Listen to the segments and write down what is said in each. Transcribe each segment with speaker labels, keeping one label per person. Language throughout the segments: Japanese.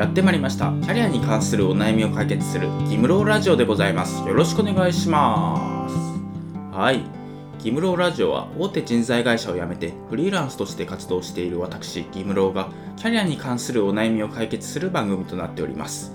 Speaker 1: やってまいりました。キャリアに関するお悩みを解決するギムローラジオでございます。よろしくお願いします。はい。ギムローラジオは大手人材会社を辞めてフリーランスとして活動している私ギムローがキャリアに関するお悩みを解決する番組となっております。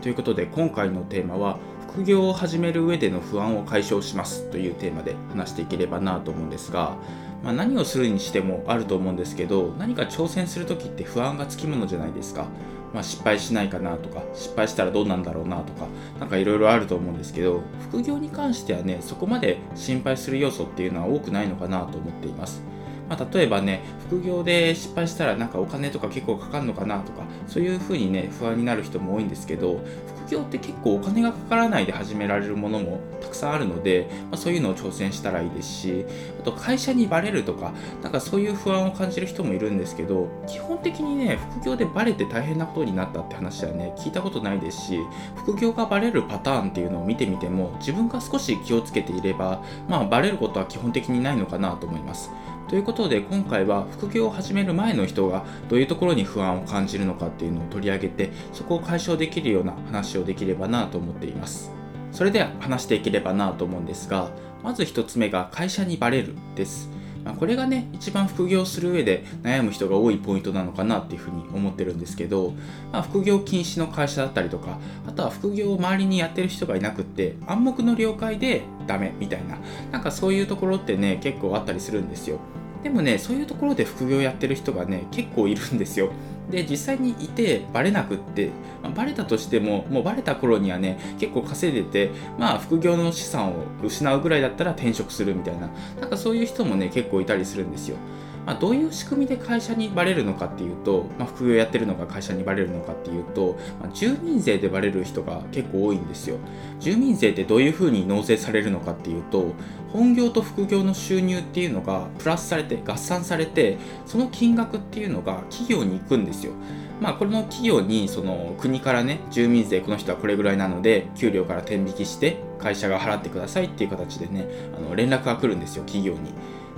Speaker 1: ということで今回のテーマは副業を始める上での不安を解消します。というテーマで話していければなと思うんですがまあ、何をするにしてもあると思うんですけど何か挑戦する時って不安がつきものじゃないですか、まあ、失敗しないかなとか失敗したらどうなんだろうなとか何かいろいろあると思うんですけど副業に関してはねそこまで心配する要素っていうのは多くないのかなと思っています。まあ、例えばね、副業で失敗したらなんかお金とか結構かかるのかなとか、そういうふうにね、不安になる人も多いんですけど、副業って結構お金がかからないで始められるものもたくさんあるので、まあ、そういうのを挑戦したらいいですし、あと会社にバレるとか、なんかそういう不安を感じる人もいるんですけど、基本的にね、副業でバレて大変なことになったって話はね、聞いたことないですし、副業がバレるパターンっていうのを見てみても、自分が少し気をつけていれば、まあバレることは基本的にないのかなと思います。ということで今回は副業を始める前の人がどういうところに不安を感じるのかっていうのを取り上げてそこを解消できるような話をできればなと思っています。それでは話していければなと思うんです。がまず1つ目が会社にバレるです。まこれがね一番副業する上で悩む人が多いポイントなのかなっていうふうに思ってるんですけど、まあ、副業禁止の会社だったりとかあとは副業を周りにやってる人がいなくって暗黙の了解でダメみたいななんかそういうところってね結構あったりするんですよ。でもねそういうところで副業やってる人がね結構いるんですよ。で実際にいてバレなくって、まあ、バレたとしてももうバレた頃にはね結構稼いでてまあ副業の資産を失うぐらいだったら転職するみたいななんかそういう人もね結構いたりするんですよ。まあ、どういう仕組みで会社にバレるのかっていうと、まあ、副業やってるのが会社にバレるのかっていうと、まあ、住民税でバレる人が結構多いんですよ。住民税ってどういうふうに納税されるのかっていうと、本業と副業の収入っていうのがプラスされて合算されて、その金額っていうのが企業に行くんですよ。まあ、この企業にその国からね住民税この人はこれぐらいなので給料から転引きして会社が払ってくださいっていう形でねあの連絡が来るんですよ企業に。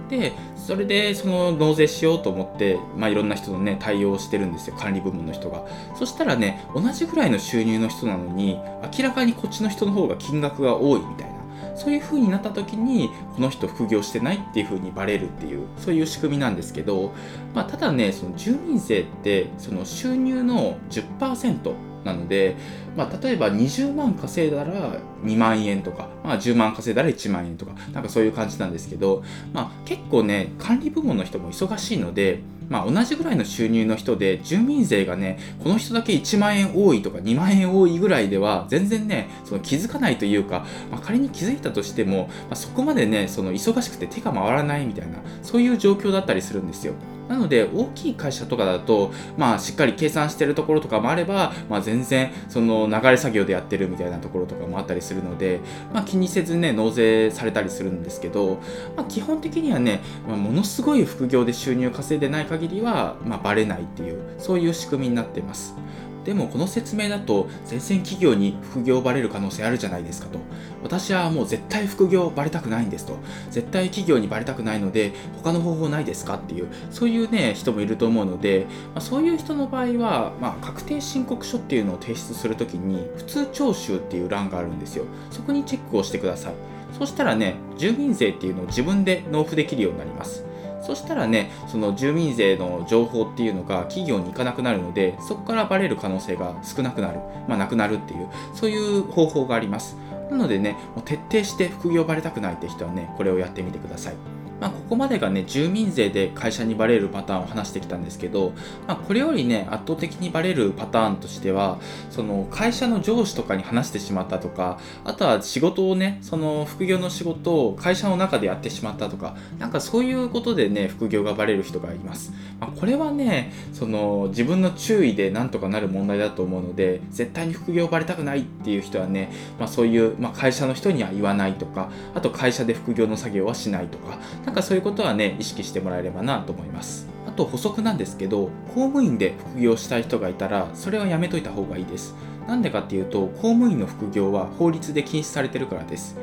Speaker 1: でそれでその納税しようと思って、まあ、いろんな人のね対応してるんですよ管理部門の人が。そしたらね同じぐらいの収入の人なのに明らかにこっちの人の方が金額が多いみたいな。そういう風になった時にこの人副業してないっていう風にバレるっていうそういう仕組みなんですけど、まあ、ただねその住民税ってその収入の10%なので、まあ、例えば20万稼いだら2万円とか、まあ、10万稼いだら1万円とか、なんかそういう感じなんですけど、まあ、結構ね、管理部門の人も忙しいので、まあ、同じぐらいの収入の人で住民税がねこの人だけ1万円多いとか2万円多いぐらいでは全然ねその気づかないというか、まあ、仮に気づいたとしても、まあ、そこまでねその忙しくて手が回らないみたいなそういう状況だったりするんですよ。なので、大きい会社とかだと、まあ、しっかり計算してるところとかもあれば、まあ、全然、その流れ作業でやってるみたいなところとかもあったりするので、まあ、気にせずね、納税されたりするんですけど、まあ、基本的にはね、まあ、ものすごい副業で収入稼いでない限りは、まあ、バレないっていう、そういう仕組みになってます。でもこの説明だと全然企業に副業バレる可能性あるじゃないですかと。私はもう絶対副業バレたくないんですと。絶対企業にバレたくないので他の方法ないですかっていうそういうね人もいると思うので、まあ、そういう人の場合は、まあ、確定申告書っていうのを提出するときに普通徴収っていう欄があるんですよ。そこにチェックをしてください。そしたらね住民税っていうのを自分で納付できるようになります。そしたらね、その住民税の情報っていうのが企業に行かなくなるので、そこからバレる可能性が少なくなる、まあ、なくなるっていう、そういう方法があります。なのでね、もう徹底して副業バレたくないって人はね、これをやってみてください。まあ、ここまでがね、住民税で会社にバレるパターンを話してきたんですけど、まあ、これよりね、圧倒的にバレるパターンとしては、その会社の上司とかに話してしまったとか、あとは仕事をね、その副業の仕事を会社の中でやってしまったとか、なんかそういうことでね、副業がバレる人がいます。まあ、これはね、その自分の注意でなんとかなる問題だと思うので、絶対に副業バレたくないっていう人はね、まあ、そういう、まあ、会社の人には言わないとか、あと会社で副業の作業はしないとか、なんかそういうことはね、意識してもらえればなと思います。あと補足なんですけど、公務員で副業したい人がいたら、それはやめといた方がいいです。なんでかっていうと、公務員の副業は法律で禁止されてるからです。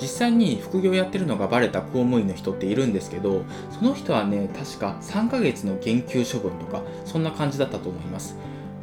Speaker 1: 実際に副業やってるのがバレた公務員の人っているんですけど、その人はね、確か3ヶ月の減給処分とか、そんな感じだったと思います。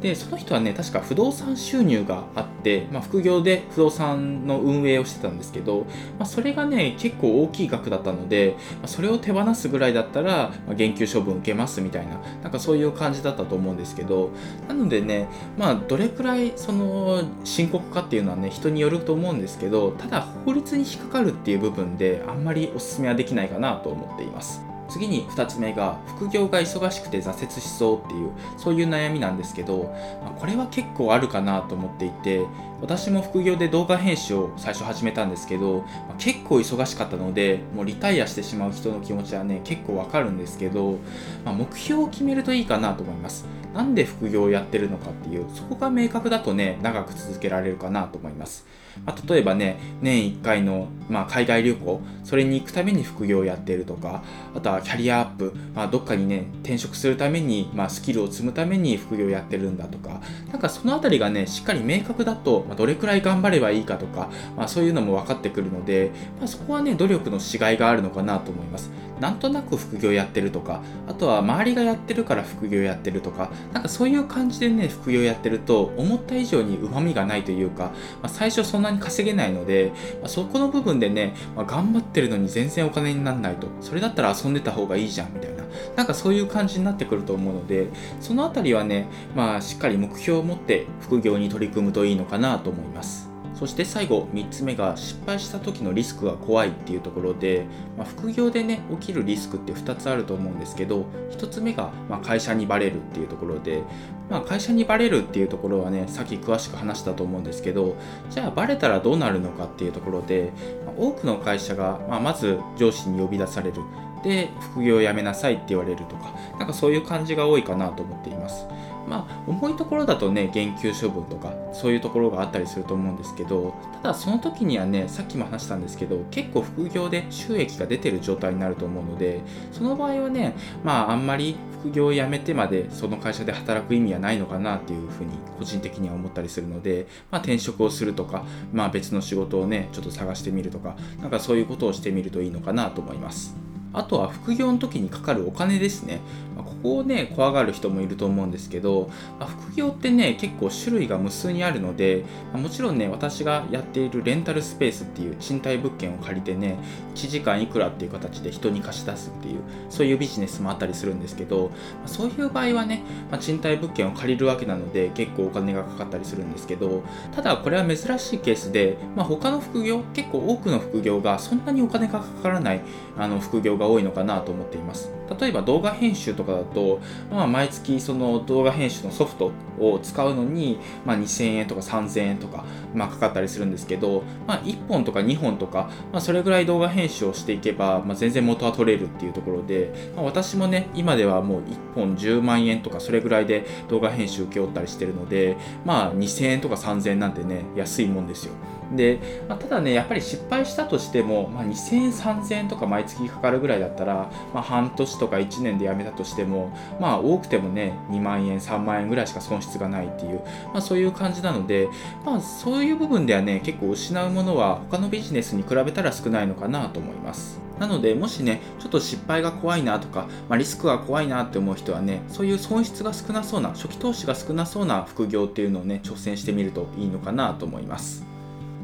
Speaker 1: でその人はね確か不動産収入があって、まあ、副業で不動産の運営をしてたんですけど、まあ、それがね結構大きい額だったので、まあ、それを手放すぐらいだったら、まあ、減給処分受けますみたいななんかそういう感じだったと思うんですけどなのでねまあどれくらいその深刻かっていうのはね人によると思うんですけどただ法律に引っかかるっていう部分であんまりおすすめはできないかなと思っています。次に2つ目が副業が忙しくて挫折しそうっていうそういう悩みなんですけど、ま、これは結構あるかなと思っていて私も副業で動画編集を最初始めたんですけど、ま、結構忙しかったのでもうリタイアしてしまう人の気持ちはね結構わかるんですけど、まあ、目標を決めるといいかなと思います。なんで副業をやってるのかっていうそこが明確だとね長く続けられるかなと思います。あ、例えばね年1回の、まあ、海外旅行それに行くために副業をやっているとかあとはキャリアアップ、まあ、どっかにね転職するために、まあ、スキルを積むために副業をやってるんだとかなんかその辺りがねしっかり明確だと、まあ、どれくらい頑張ればいいかとか、まあ、そういうのも分かってくるので、まあ、そこはね努力のしがいがあるのかなと思います。なんとなく副業やってるとかあとは周りがやってるから副業やってるとかなんかそういう感じでね副業やってると思った以上にうまみがないというか、まあ、最初そんなに稼げないので、まあ、そこの部分でね、まあ、頑張ってるのに全然お金にならないとそれだったら遊んでた方がいいじゃんみたいななんかそういう感じになってくると思うのでその辺りはね、まあ、しっかり目標を持って副業に取り組むといいのかなと思います。そして最後3つ目が失敗した時のリスクが怖いっていうところで、まあ、副業でね起きるリスクって2つあると思うんですけど1つ目がま会社にバレるっていうところで、まあ、会社にバレるっていうところはねさっき詳しく話したと思うんですけどじゃあバレたらどうなるのかっていうところで、まあ、多くの会社が、ままず上司に呼び出されるで副業をやめなさいって言われるとかなんかそういう感じが多いかなと思っています。まあ、重いところだとね、減給処分とか、そういうところがあったりすると思うんですけど、ただその時にはね、さっきも話したんですけど、結構副業で収益が出てる状態になると思うので、その場合はね、まあ、あんまり副業を辞めてまでその会社で働く意味はないのかなっていうふうに個人的には思ったりするので、まあ、転職をするとか、まあ、別の仕事をね、ちょっと探してみるとか、なんかそういうことをしてみるといいのかなと思います。あとは副業の時にかかるお金ですね。ま、ここをね、怖がる人もいると思うんですけど、ま、副業ってね、結構種類が無数にあるので、ま、もちろんね、私がやっているレンタルスペースっていう賃貸物件を借りてね、1時間いくらっていう形で人に貸し出すっていう、そういうビジネスもあったりするんですけど、まそういう場合はね、ま賃貸物件を借りるわけなので、結構お金がかかったりするんですけど、ただこれは珍しいケースで、ま他の副業、結構多くの副業がそんなにお金がかからないあの副業が多いのかなと思っています。例えば動画編集とかだと、まあ、毎月その動画編集のソフトを使うのに、まあ、2000円とか3000円とか、まあ、かかったりするんですけど、まあ、1本とか2本とか、まあ、それぐらい動画編集をしていけば、まあ、全然元は取れるっていうところで、まあ、私もね今ではもう1本10万円とかそれぐらいで動画編集請け負ったりしてるので、まあ、2000円とか3000円なんてね安いもんですよ。で、まあ、ただね、やっぱり失敗したとしても、まあ、2000円、3000円とか毎月かかるぐらいだったら、まあ、半年年とか1年で辞めたとしても、まあ、多くてもね、2万円、3万円ぐらいしか損失がないっていう、まあ、そういう感じなので、まあ、そういう部分ではね、結構失うものは他のビジネスに比べたら少ないのかなと思います。なので、もしね、ちょっと失敗が怖いなとか、まあ、リスクが怖いなって思う人はね、そういう損失が少なそうな、初期投資が少なそうな副業っていうのをね、挑戦してみるといいのかなと思います。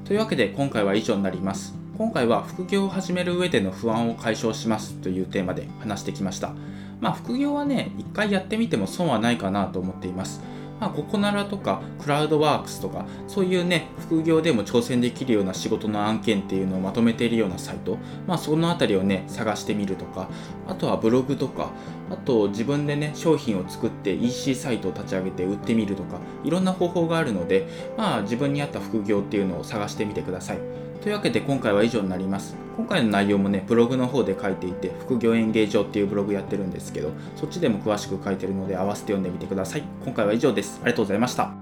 Speaker 1: というわけで今回は以上になります。今回は副業を始める上での不安を解消しますというテーマで話してきました。まあ副業はね、一回やってみても損はないかなと思っています。まあ、ココナラとかクラウドワークスとかそういうね副業でも挑戦できるような仕事の案件っていうのをまとめているようなサイト、まあ、その辺りをね探してみるとかあとはブログとかあと自分でね商品を作って EC サイトを立ち上げて売ってみるとかいろんな方法があるのでまあ自分に合った副業っていうのを探してみてくださいというわけで今回は以上になります。今回の内容もねブログの方で書いていて副業演芸場っていうブログやってるんですけどそっちでも詳しく書いてるので合わせて読んでみてください。今回は以上です。ありがとうございました。